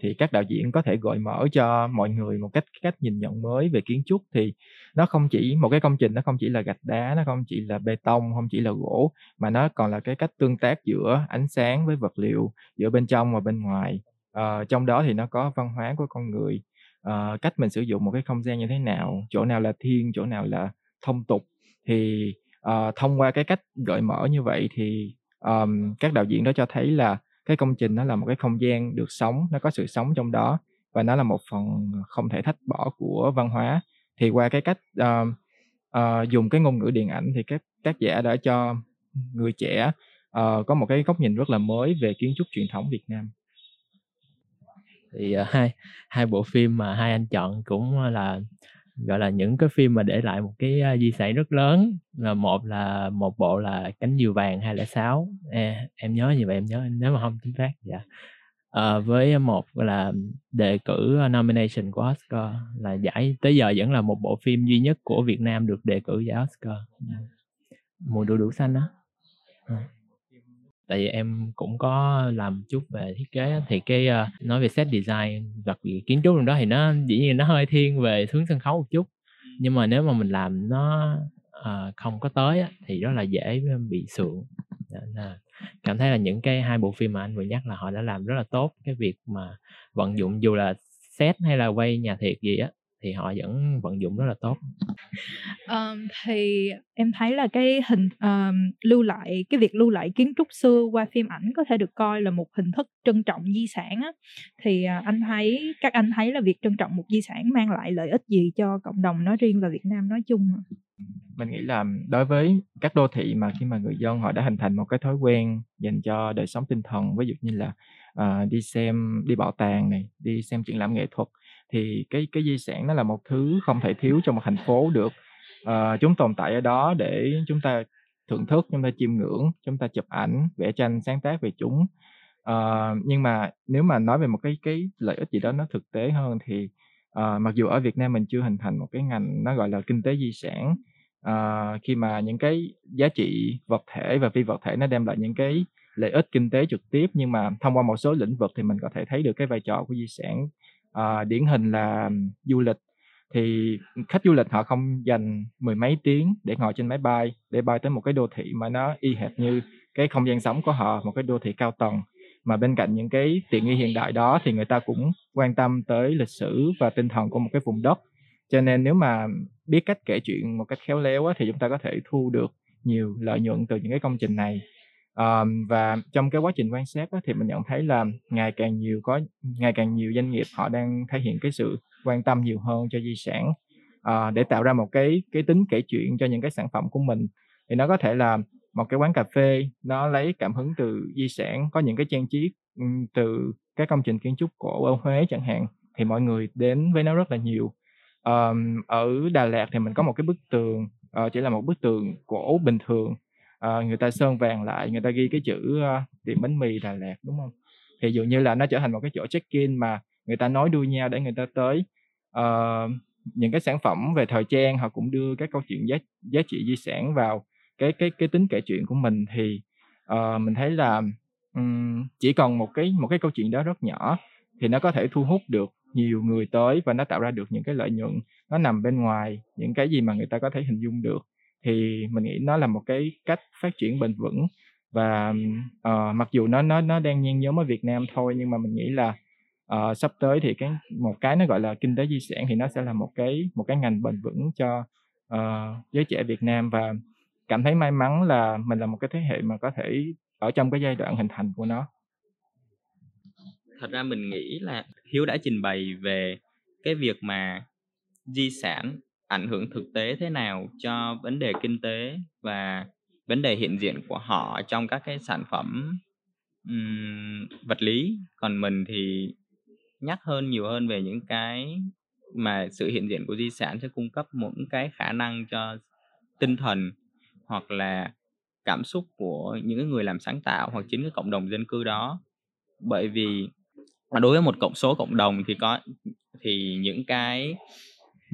thì các đạo diễn có thể gợi mở cho mọi người một cách cách nhìn nhận mới về kiến trúc. Thì nó không chỉ một cái công trình nó không chỉ là gạch đá, nó không chỉ là bê tông, không chỉ là gỗ mà nó còn là cái cách tương tác giữa ánh sáng với vật liệu, giữa bên trong và bên ngoài. uh, trong đó thì nó có văn hóa của con người, uh, cách mình sử dụng một cái không gian như thế nào, chỗ nào là thiên chỗ nào là thông tục. Thì uh, thông qua cái cách gợi mở như vậy thì um, các đạo diễn đó cho thấy là cái công trình nó là một cái không gian được sống, nó có sự sống trong đó và nó là một phần không thể tách bỏ của văn hóa. Thì qua cái cách uh, uh, dùng cái ngôn ngữ điện ảnh thì các tác giả đã cho người trẻ uh, có một cái góc nhìn rất là mới về kiến trúc truyền thống Việt Nam. Thì uh, hai hai bộ phim mà hai anh chọn cũng là gọi là những cái phim mà để lại một cái uh, di sản rất lớn là một là một bộ là cánh diều vàng 206 à, em nhớ như vậy em nhớ nếu mà không chính xác dạ. À, với một là đề cử nomination của Oscar là giải tới giờ vẫn là một bộ phim duy nhất của Việt Nam được đề cử giải Oscar. Mùa đu đủ xanh đó à ờ tại vì em cũng có làm chút về thiết kế thì cái uh, nói về set design đặc biệt kiến trúc trong đó thì nó dĩ nhiên nó hơi thiên về hướng sân khấu một chút. Nhưng mà nếu mà mình làm nó uh, không có tới á, thì rất là dễ bị sượng. Là cảm thấy là những cái hai bộ phim mà anh vừa nhắc là họ đã làm rất là tốt. Cái việc mà vận dụng dù là set hay là quay nhà thiệt gì á thì họ vẫn vận dụng rất là tốt um, thì em thấy là cái hình um, lưu lại cái việc lưu lại kiến trúc xưa qua phim ảnh có thể được coi là một hình thức trân trọng di sản á. thì uh, anh thấy các anh thấy là việc trân trọng một di sản mang lại lợi ích gì cho cộng đồng nói riêng và Việt Nam nói chung hả? mình nghĩ là đối với các đô thị mà khi mà người dân họ đã hình thành một cái thói quen dành cho đời sống tinh thần ví dụ như là uh, đi xem đi bảo tàng này đi xem triển lãm nghệ thuật thì cái cái di sản nó là một thứ không thể thiếu trong một thành phố được. Uh, chúng tồn tại ở đó để chúng ta thưởng thức chúng ta chiêm ngưỡng chúng ta chụp ảnh vẽ tranh sáng tác về chúng. Uh, nhưng mà nếu mà nói về một cái cái lợi ích gì đó nó thực tế hơn thì uh, mặc dù ở Việt Nam mình chưa hình thành một cái ngành nó gọi là kinh tế di sản uh, khi mà những cái giá trị vật thể và phi vật thể nó đem lại những cái lợi ích kinh tế trực tiếp nhưng mà thông qua một số lĩnh vực thì mình có thể thấy được cái vai trò của di sản uh, điển hình là du lịch. Thì khách du lịch họ không dành mười mấy tiếng để ngồi trên máy bay để bay tới một cái đô thị mà nó y hệt như cái không gian sống của họ một cái đô thị cao tầng. Mà bên cạnh những cái tiện nghi hiện đại đó thì người ta cũng quan tâm tới lịch sử và tinh thần của một cái vùng đất. Cho nên nếu mà biết cách kể chuyện một cách khéo léo á, thì chúng ta có thể thu được nhiều lợi nhuận từ những cái công trình này. À, và trong cái quá trình quan sát á, thì mình nhận thấy là ngày càng nhiều có ngày càng nhiều doanh nghiệp họ đang thể hiện cái sự quan tâm nhiều hơn cho di sản à, để tạo ra một cái cái tính kể chuyện cho những cái sản phẩm của mình. Thì nó có thể là một cái quán cà phê nó lấy cảm hứng từ di sản có những cái trang trí từ các công trình kiến trúc cổ ở Huế chẳng hạn thì mọi người đến với nó rất là nhiều. Um, ở Đà Lạt thì mình có một cái bức tường uh, chỉ là một bức tường cổ bình thường à, người ta sơn vàng lại người ta ghi cái chữ uh, tiệm bánh mì Đà Lạt đúng không? Thì dụ như là nó trở thành một cái chỗ check in mà người ta nói đuôi nhau để người ta tới. Uh, những cái sản phẩm về thời trang họ cũng đưa các câu chuyện giá giá trị di sản vào cái cái cái tính kể chuyện của mình. Thì uh, mình thấy là um, chỉ cần một cái một cái câu chuyện đó rất nhỏ thì nó có thể thu hút được nhiều người tới và nó tạo ra được những cái lợi nhuận. Nó nằm bên ngoài những cái gì mà người ta có thể hình dung được thì mình nghĩ nó là một cái cách phát triển bền vững. Và uh, mặc dù nó nó nó đang nhen nhóm ở Việt Nam thôi nhưng mà mình nghĩ là uh, sắp tới thì cái một cái nó gọi là kinh tế di sản thì nó sẽ là một cái một cái ngành bền vững cho uh, giới trẻ Việt Nam. Và cảm thấy may mắn là mình là một cái thế hệ mà có thể ở trong cái giai đoạn hình thành của nó. Thật ra mình nghĩ là hiếu đã trình bày về cái việc mà di sản ảnh hưởng thực tế thế nào cho vấn đề kinh tế và vấn đề hiện diện của họ trong các cái sản phẩm um, vật lý? Còn mình thì nhắc hơn nhiều hơn về những cái mà sự hiện diện của di sản sẽ cung cấp những cái khả năng cho tinh thần hoặc là cảm xúc của những người làm sáng tạo hoặc chính cái cộng đồng dân cư đó. Bởi vì đối với một cộng số cộng đồng thì có thì những cái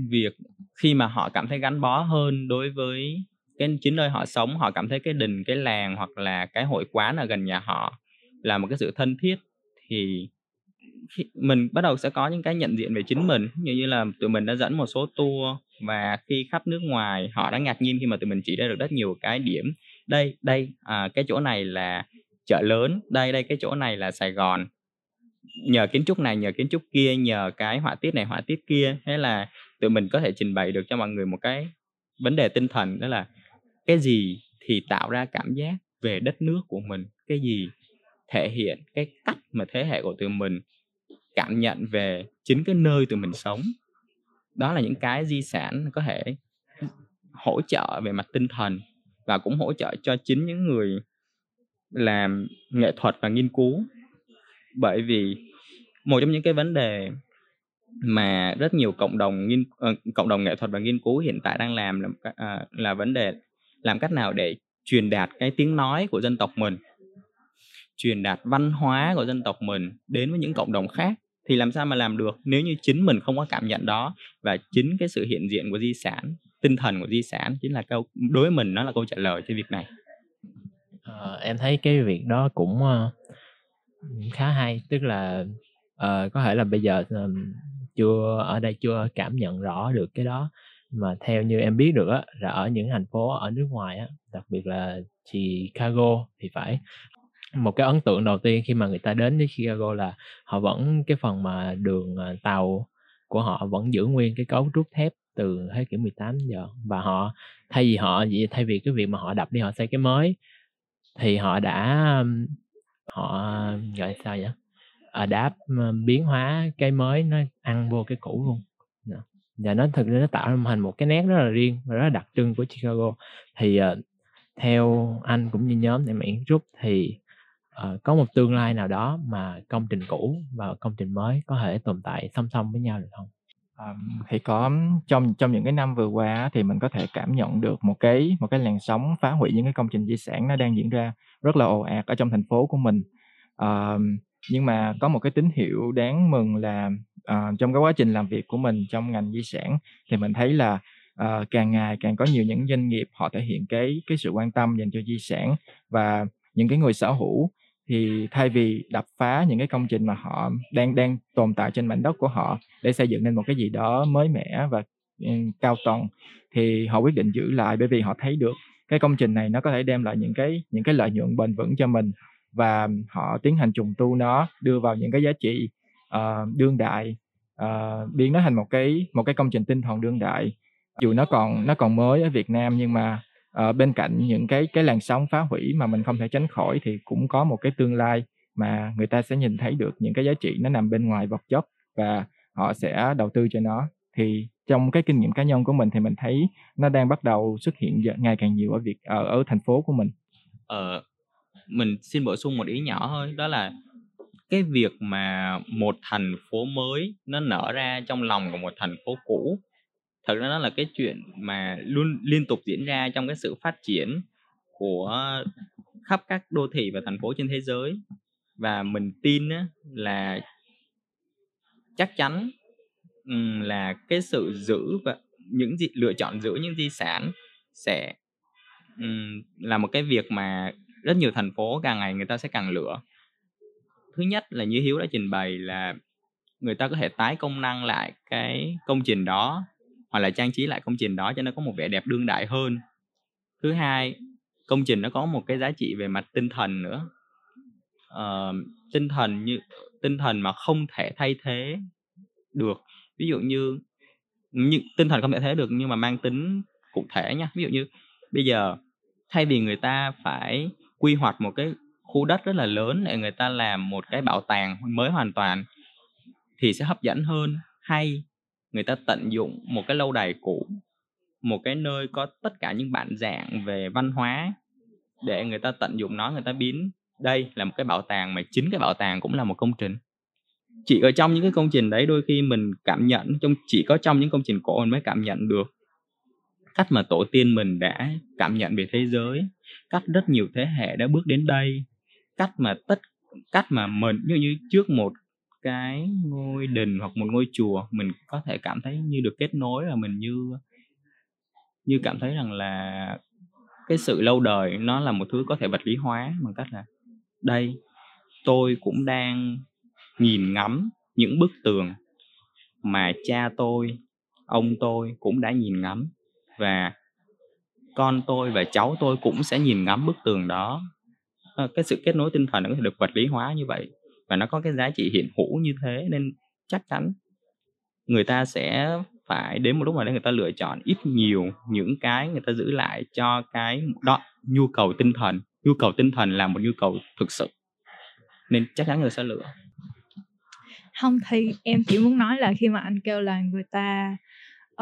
việc khi mà họ cảm thấy gắn bó hơn đối với cái chính nơi họ sống họ cảm thấy cái đình cái làng hoặc là cái hội quán ở gần nhà họ là một cái sự thân thiết thì khi mình bắt đầu sẽ có những cái nhận diện về chính mình. Như như là tụi mình đã dẫn một số tour và khi khắp nước ngoài họ đã ngạc nhiên khi mà tụi mình chỉ ra được rất nhiều cái điểm. Đây đây à, cái chỗ này là chợ lớn đây đây cái chỗ này là Sài Gòn. Nhờ kiến trúc này nhờ kiến trúc kia nhờ cái họa tiết này họa tiết kia. Hay là tụi mình có thể trình bày được cho mọi người một cái vấn đề tinh thần, đó là cái gì thì tạo ra cảm giác về đất nước của mình, cái gì thể hiện cái cách mà thế hệ của tụi mình cảm nhận về chính cái nơi tụi mình sống. Đó là những cái di sản có thể hỗ trợ về mặt tinh thần và cũng hỗ trợ cho chính những người làm nghệ thuật và nghiên cứu. Bởi vì một trong những cái vấn đề mà rất nhiều cộng đồng nghiên uh, cộng đồng nghệ thuật và nghiên cứu hiện tại đang làm là uh, là vấn đề làm cách nào để truyền đạt cái tiếng nói của dân tộc mình truyền đạt văn hóa của dân tộc mình đến với những cộng đồng khác thì làm sao mà làm được nếu như chính mình không có cảm nhận đó và chính cái sự hiện diện của di sản tinh thần của di sản chính là câu đối với mình nó là câu trả lời cho việc này. À, em thấy cái việc đó cũng uh, khá hay tức là uh, có thể là bây giờ uh, chưa, ở đây chưa cảm nhận rõ được cái đó. Mà theo như em biết được á, là ở những thành phố ở nước ngoài á, đặc biệt là Chicago thì phải. Một cái ấn tượng đầu tiên khi mà người ta đến với Chicago là họ vẫn, cái phần mà đường à, tàu của họ vẫn giữ nguyên cái cấu trúc thép từ thế kỷ 18 giờ. Và họ, thay vì họ thay vì cái việc mà họ đập đi họ xây cái mới, thì họ đã họ, gọi sao vậy? Ờ, à, đáp ờ, biến hóa cái mới nó ăn vô cái cũ luôn. Dạ. Và nó thực ra nó tạo thành một cái nét rất là riêng và rất là đặc trưng của Chicago. Thì uh, theo anh cũng như nhóm tại Mỹ Group thì uh, có một tương lai nào đó mà công trình cũ và công trình mới có thể tồn tại song song với nhau được không? Um, thì có trong trong những cái năm vừa qua thì mình có thể cảm nhận được một cái một cái làn sóng phá hủy những cái công trình di sản nó đang diễn ra rất là ồ ạt ở trong thành phố của mình. Um, nhưng mà có một cái tín hiệu đáng mừng là uh, trong cái quá trình làm việc của mình trong ngành di sản thì mình thấy là uh, càng ngày càng có nhiều những doanh nghiệp họ thể hiện cái cái sự quan tâm dành cho di sản và những cái người sở hữu. Thì thay vì đập phá những cái công trình mà họ đang đang tồn tại trên mảnh đất của họ để xây dựng nên một cái gì đó mới mẻ và um, cao tầng thì họ quyết định giữ lại bởi vì họ thấy được cái công trình này nó có thể đem lại những cái những cái lợi nhuận bền vững cho mình và họ tiến hành trùng tu nó đưa vào những cái giá trị uh, đương đại. Uh, biến nó thành một cái một cái công trình tinh thần đương đại. Dù nó còn nó còn mới ở Việt Nam nhưng mà uh, bên cạnh những cái cái làn sóng phá hủy mà mình không thể tránh khỏi thì cũng có một cái tương lai mà người ta sẽ nhìn thấy được những cái giá trị nó nằm bên ngoài vật chất và họ sẽ đầu tư cho nó. Thì trong cái kinh nghiệm cá nhân của mình thì mình thấy nó đang bắt đầu xuất hiện ngày càng nhiều ở việc ở ở thành phố của mình. Ờ, mình xin bổ sung một ý nhỏ thôi, đó là cái việc mà một thành phố mới nó nở ra trong lòng của một thành phố cũ. Thật ra nó là cái chuyện mà luôn liên tục diễn ra trong cái sự phát triển của khắp các đô thị và thành phố trên thế giới. Và mình tin là chắc chắn là cái sự giữ và những gì, lựa chọn giữ những di sản sẽ là một cái việc mà rất nhiều thành phố càng ngày người ta sẽ càng lửa thứ nhất là như hiếu đã trình bày là người ta có thể tái công năng lại cái công trình đó hoặc là trang trí lại công trình đó cho nó có một vẻ đẹp đương đại hơn. Thứ hai công trình nó có một cái giá trị về mặt tinh thần nữa. Uh, tinh thần như tinh thần mà không thể thay thế được. Ví dụ như, như tinh thần không thể thay thế được nhưng mà mang tính cụ thể nha. Ví dụ như bây giờ thay vì người ta phải quy hoạch một cái khu đất rất là lớn để người ta làm một cái bảo tàng mới hoàn toàn, thì sẽ hấp dẫn hơn. Hay người ta tận dụng một cái lâu đài cũ, một cái nơi có tất cả những bản dạng về văn hóa để người ta tận dụng nó, người ta biến. Đây là một cái bảo tàng mà chính cái bảo tàng cũng là một công trình. Chỉ ở trong những cái công trình đấy đôi khi mình cảm nhận, trong chỉ có trong những công trình cổ mình mới cảm nhận được cách mà tổ tiên mình đã cảm nhận về thế giới cách rất nhiều thế hệ đã bước đến đây. Cách mà tất, cách mà mình, như như trước một cái ngôi đình hoặc một ngôi chùa, mình có thể cảm thấy như được kết nối và mình như như cảm thấy rằng là cái sự lâu đời nó là một thứ có thể vật lý hóa bằng cách là, đây, tôi cũng đang nhìn ngắm những bức tường mà cha tôi, ông tôi cũng đã nhìn ngắm và con tôi và cháu tôi cũng sẽ nhìn ngắm bức tường đó. Ờ, cái sự kết nối tinh thần nó có thể được vật lý hóa như vậy và nó có cái giá trị hiện hữu như thế nên chắc chắn người ta sẽ phải đến một lúc nào đấy người ta lựa chọn ít nhiều những cái người ta giữ lại cho cái đó nhu cầu tinh thần. Nhu cầu tinh thần là một nhu cầu thực sự nên chắc chắn người sẽ lựa. Không thì em chỉ muốn nói là khi mà anh kêu là người ta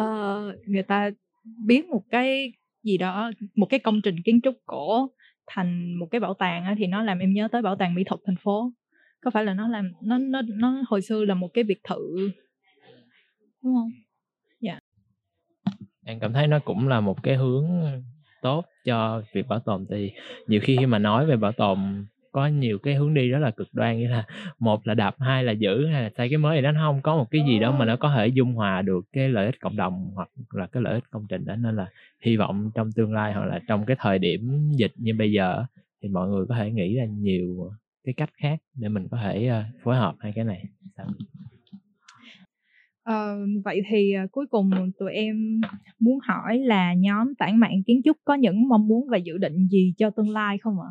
uh, người ta biết một cái gì đó một cái công trình kiến trúc cổ thành một cái bảo tàng á, thì nó làm em nhớ tới bảo tàng mỹ thuật thành phố. Có phải là nó làm nó nó nó hồi xưa là một cái biệt thự đúng không? Dạ. Em cảm thấy nó cũng là một cái hướng tốt cho việc bảo tồn. Thì nhiều khi khi mà nói về bảo tồn có nhiều cái hướng đi rất là cực đoan như là một là đập hai là giữ hay là xây cái mới thì nó không có một cái gì đó mà nó có thể dung hòa được cái lợi ích cộng đồng hoặc là cái lợi ích công trình đó. Nên là hy vọng trong tương lai hoặc là trong cái thời điểm dịch như bây giờ thì mọi người có thể nghĩ ra nhiều cái cách khác để mình có thể uh, phối hợp hai cái này. Ờ, vậy thì cuối cùng tụi em muốn hỏi là nhóm tản mạn kiến trúc có những mong muốn và dự định gì cho tương lai không ạ?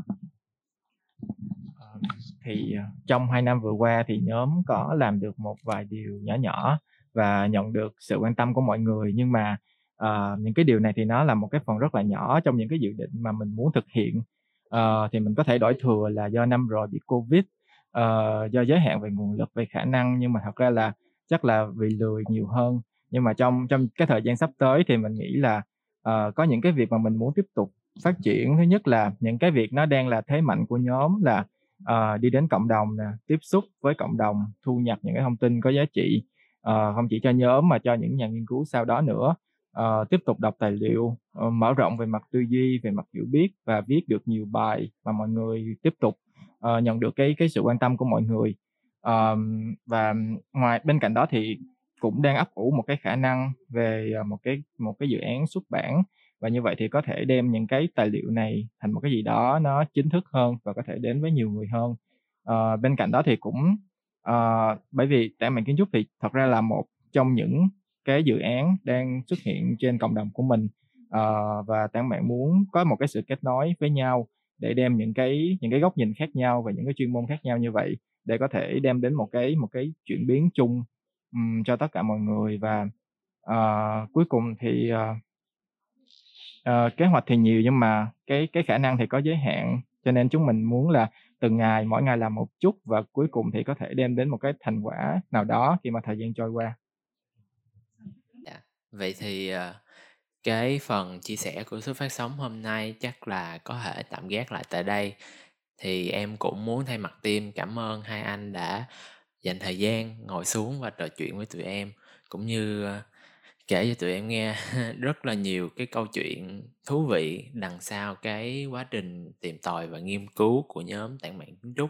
Thì ờ, trong hai năm vừa qua thì nhóm có làm được một vài điều nhỏ nhỏ và nhận được sự quan tâm của mọi người. Nhưng mà uh, những cái điều này thì nó là một cái phần rất là nhỏ trong những cái dự định mà mình muốn thực hiện. Uh, thì mình có thể đổi thừa là do năm rồi bị covid uh, do giới hạn về nguồn lực về khả năng. Nhưng mà thật ra là chắc là vì lười nhiều hơn. Nhưng mà trong trong cái thời gian sắp tới thì mình nghĩ là uh, có những cái việc mà mình muốn tiếp tục phát triển. Thứ nhất là những cái việc nó đang là thế mạnh của nhóm là uh, đi đến cộng đồng nè tiếp xúc với cộng đồng thu nhập những cái thông tin có giá trị. Uh, không chỉ cho nhóm mà cho những nhà nghiên cứu sau đó nữa. Uh, tiếp tục đọc tài liệu uh, mở rộng về mặt tư duy về mặt hiểu biết và viết được nhiều bài mà mọi người tiếp tục uh, nhận được cái cái sự quan tâm của mọi người. Uh, và ngoài bên cạnh đó thì cũng đang ấp ủ một cái khả năng về một cái một cái dự án xuất bản và như vậy thì có thể đem những cái tài liệu này thành một cái gì đó nó chính thức hơn và có thể đến với nhiều người hơn. À, bên cạnh đó thì cũng à, bởi vì tảng mạng kiến trúc thì thật ra là một trong những cái dự án đang xuất hiện trên cộng đồng của mình. À, và tảng mạng muốn có một cái sự kết nối với nhau để đem những cái những cái góc nhìn khác nhau và những cái chuyên môn khác nhau như vậy để có thể đem đến một cái một cái chuyển biến chung um, cho tất cả mọi người. Và uh, cuối cùng thì uh, Ờ, kế hoạch thì nhiều nhưng mà cái cái khả năng thì có giới hạn cho nên chúng mình muốn là từng ngày mỗi ngày làm một chút và cuối cùng thì có thể đem đến một cái thành quả nào đó khi mà thời gian trôi qua. Dạ. Vậy thì ờ, cái phần chia sẻ của xuất phát sóng hôm nay chắc là có thể tạm gác lại tại đây. Thì em cũng muốn thay mặt team cảm ơn hai anh đã dành thời gian ngồi xuống và trò chuyện với tụi em cũng như uh, kể cho tụi em nghe rất là nhiều cái câu chuyện thú vị đằng sau cái quá trình tìm tòi và nghiên cứu của nhóm tản mạng kiến trúc.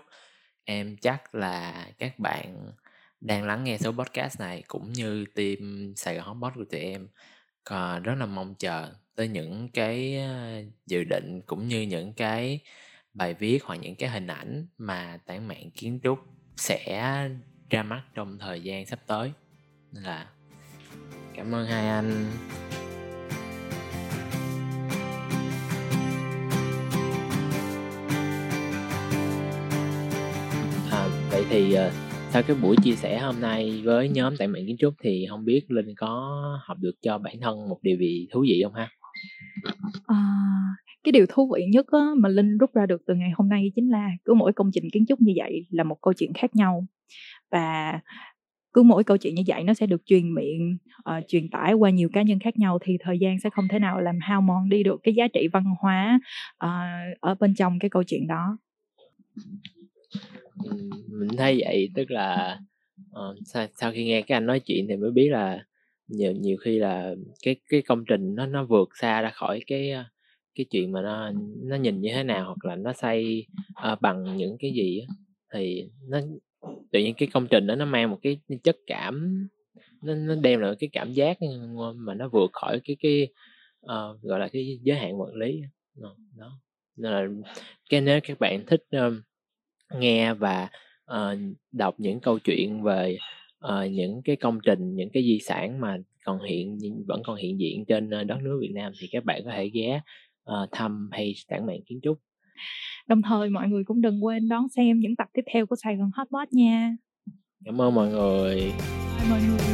Em chắc là các bạn đang lắng nghe số podcast này cũng như team Sài Gòn Hotbot của tụi em. Còn rất là mong chờ tới những cái ờ, dự định cũng như những cái bài viết hoặc những cái hình ảnh mà tản mạng kiến trúc sẽ ra mắt trong thời gian sắp tới. Nên là cảm ơn hai anh. À, vậy thì ờ, sau cái buổi chia sẻ hôm nay với nhóm tại mạng kiến trúc thì không biết linh có học được cho bản thân một điều gì thú vị không ha? À, cái điều thú vị nhất á, mà linh rút ra được từ ngày hôm nay chính là cứ mỗi công trình kiến trúc như vậy là một câu chuyện khác nhau. Và cứ mỗi câu chuyện như vậy nó sẽ được truyền miệng uh, truyền tải qua nhiều cá nhân khác nhau thì thời gian sẽ không thể nào làm hao mòn đi được cái giá trị văn hóa uh, ở bên trong cái câu chuyện đó. Ừ, mình thấy vậy tức là uh, sau, sau khi nghe các anh nói chuyện thì mới biết là nhiều nhiều khi là cái cái công trình nó nó vượt xa ra khỏi cái cái chuyện mà nó nó nhìn như thế nào hoặc là nó xây uh, bằng những cái gì thì nó tự nhiên cái công trình đó nó mang một cái chất cảm nó, nó đem lại cái cảm giác ừ, mà nó vượt khỏi cái cái uh, gọi là cái giới hạn vật lý. Ờ, đó. Nên là cái nếu các bạn thích uh, nghe và uh, đọc những câu chuyện về uh, những cái công trình những cái di sản mà còn hiện vẫn còn hiện diện trên đất nước Việt Nam thì các bạn có thể ghé uh, thăm hay tảng mạng kiến trúc đồng thời mọi người cũng đừng quên đón xem những tập tiếp theo của Sài Gòn Hotbot nha. Cảm ơn mọi người. Mọi người